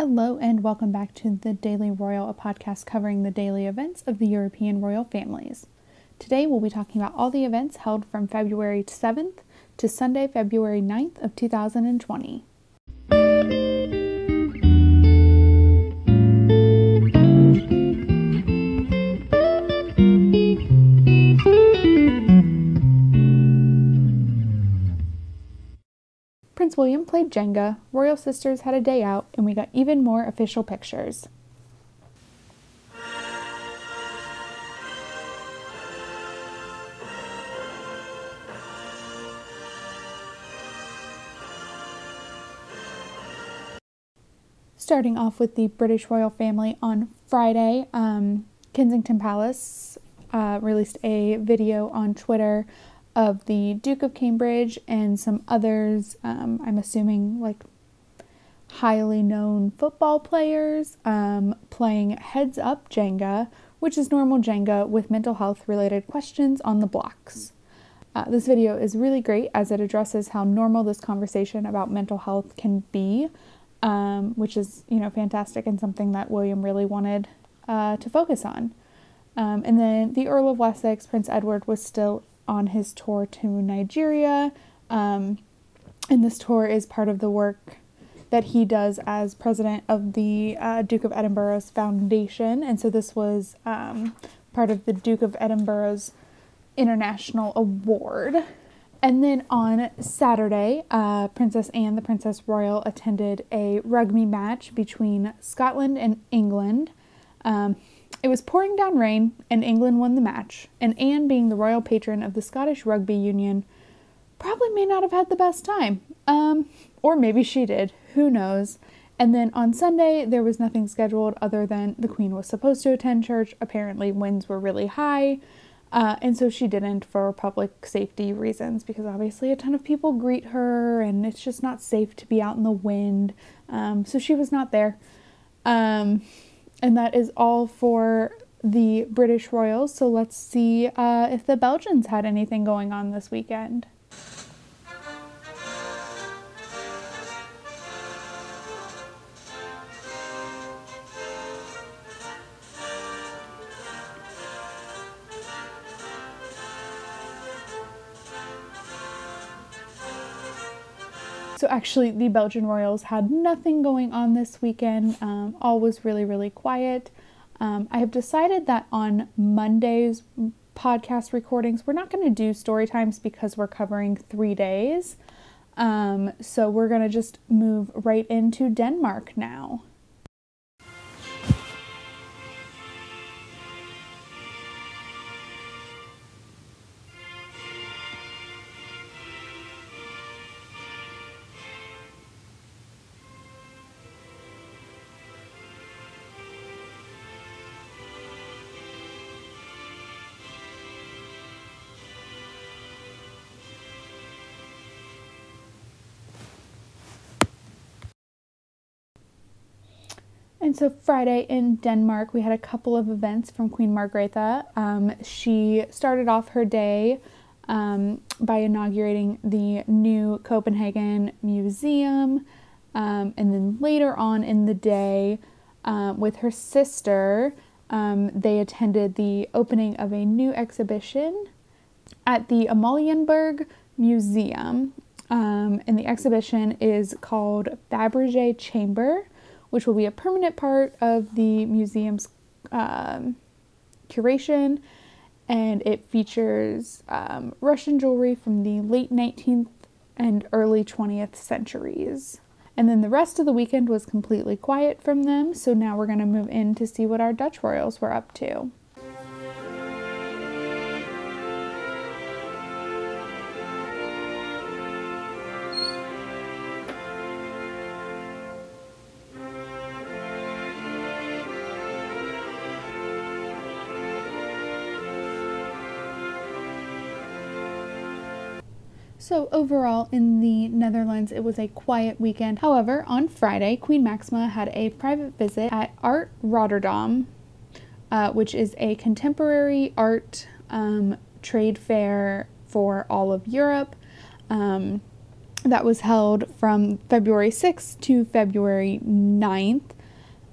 Hello, and welcome back to the Daily Royal, a podcast covering the daily events of the European royal families. Today, we'll be talking about all the events held from February 7th to Sunday, February 9th of 2020. Prince William played Jenga, Royal Sisters had a day out, and we got even more official pictures. Starting off with the British royal family on Friday, um, Kensington Palace uh, released a video on Twitter of the Duke of Cambridge and some others, um, I'm assuming like highly known football players, um, playing Heads Up Jenga, which is normal Jenga with mental health related questions on the blocks. Uh, this video is really great as it addresses how normal this conversation about mental health can be, um, which is, you know, fantastic and something that William really wanted uh, to focus on. Um, and then the Earl of Wessex, Prince Edward, was still on his tour to Nigeria. Um, and this tour is part of the work that he does as president of the uh, Duke of Edinburgh's foundation. And so this was um, part of the Duke of Edinburgh's International Award. And then on Saturday, uh, Princess Anne, the Princess Royal, attended a rugby match between Scotland and England. Um, it was pouring down rain, and England won the match, and Anne, being the royal patron of the Scottish Rugby Union, probably may not have had the best time. Um, or maybe she did, who knows. And then on Sunday, there was nothing scheduled other than the Queen was supposed to attend church. Apparently, winds were really high, uh, and so she didn't for public safety reasons because obviously a ton of people greet her, and it's just not safe to be out in the wind. Um, so she was not there. Um, and that is all for the British Royals. So let's see uh, if the Belgians had anything going on this weekend. So, actually, the Belgian Royals had nothing going on this weekend. Um, all was really, really quiet. Um, I have decided that on Monday's podcast recordings, we're not going to do story times because we're covering three days. Um, so, we're going to just move right into Denmark now. And so Friday in Denmark, we had a couple of events from Queen Margrethe. Um, she started off her day um, by inaugurating the new Copenhagen Museum. Um, and then later on in the day, uh, with her sister, um, they attended the opening of a new exhibition at the Amalienborg Museum. Um, and the exhibition is called Fabergé Chamber which will be a permanent part of the museum's um, curation. And it features um, Russian jewelry from the late 19th and early 20th centuries. And then the rest of the weekend was completely quiet from them, so now we're going to move in to see what our Dutch royals were up to. So, overall, in the Netherlands, it was a quiet weekend. However, on Friday, Queen Maxima had a private visit at Art Rotterdam, uh, which is a contemporary art um, trade fair for all of Europe. Um, that was held from February 6th to February 9th.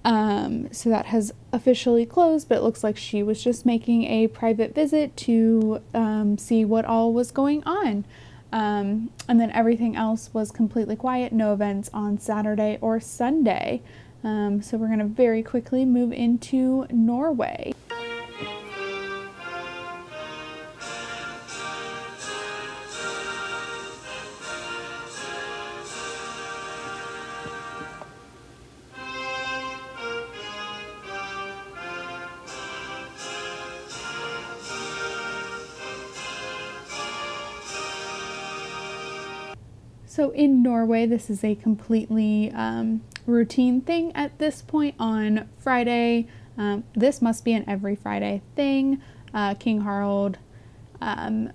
Um, so that has officially closed, but it looks like she was just making a private visit to um, see what all was going on. Um, and then everything else was completely quiet, no events on Saturday or Sunday. Um, so we're going to very quickly move into Norway. So in Norway, this is a completely um, routine thing at this point on Friday. Um, this must be an every Friday thing. Uh, King Harald um,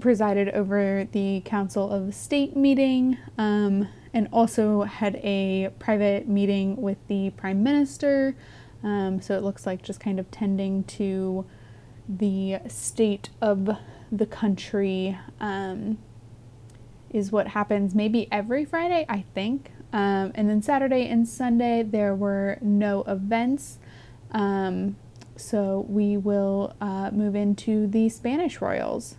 presided over the Council of State meeting um, and also had a private meeting with the Prime Minister. Um, so it looks like just kind of tending to the state of the country. Um, is what happens maybe every Friday, I think. Um, and then Saturday and Sunday, there were no events. Um, so we will uh, move into the Spanish Royals.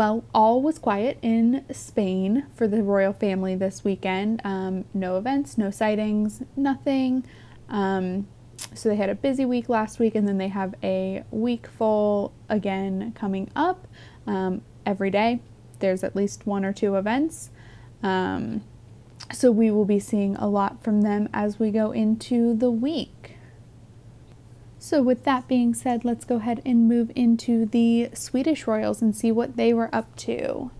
Well, all was quiet in Spain for the royal family this weekend. Um, no events, no sightings, nothing. Um, so they had a busy week last week, and then they have a week full again coming up. Um, every day, there's at least one or two events. Um, so we will be seeing a lot from them as we go into the week. So, with that being said, let's go ahead and move into the Swedish Royals and see what they were up to.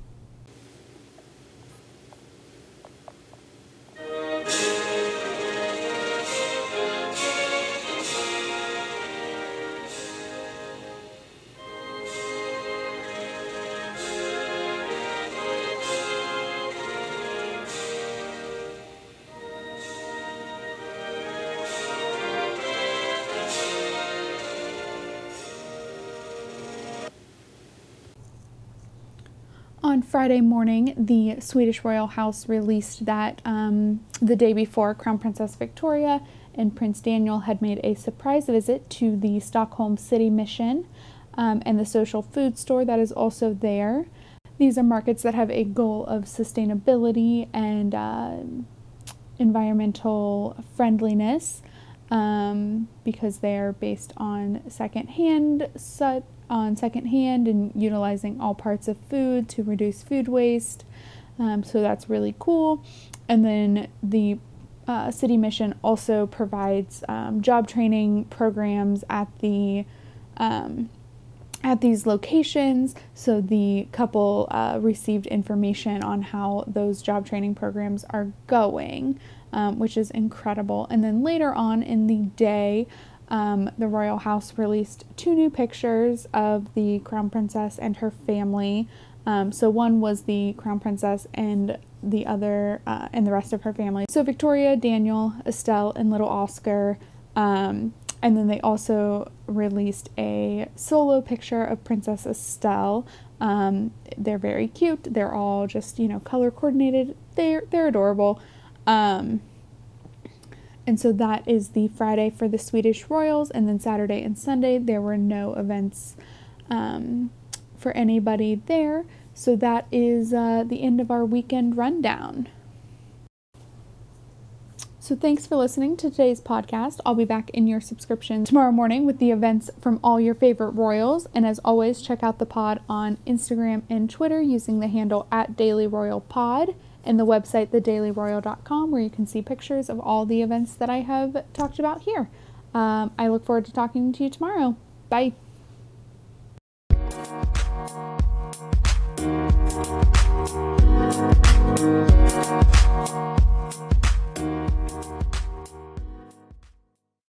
On Friday morning, the Swedish royal house released that um, the day before, Crown Princess Victoria and Prince Daniel had made a surprise visit to the Stockholm City Mission um, and the social food store that is also there. These are markets that have a goal of sustainability and uh, environmental friendliness um, because they're based on secondhand su- on secondhand and utilizing all parts of food to reduce food waste. Um, so that's really cool. And then the uh, city mission also provides um, job training programs at the um, at these locations. So the couple uh, received information on how those job training programs are going, um, which is incredible. And then later on in the day, um, the royal house released two new pictures of the crown princess and her family. Um, so one was the crown princess and the other uh, and the rest of her family. So Victoria, Daniel, Estelle, and little Oscar. Um, and then they also released a solo picture of Princess Estelle. Um, they're very cute. They're all just you know color coordinated. They're they're adorable. Um, and so that is the Friday for the Swedish Royals, and then Saturday and Sunday there were no events um, for anybody there. So that is uh, the end of our weekend rundown. So thanks for listening to today's podcast. I'll be back in your subscription tomorrow morning with the events from all your favorite Royals. And as always, check out the pod on Instagram and Twitter using the handle at Daily Royal Pod and the website thedailyroyal.com where you can see pictures of all the events that I have talked about here. Um, I look forward to talking to you tomorrow. Bye.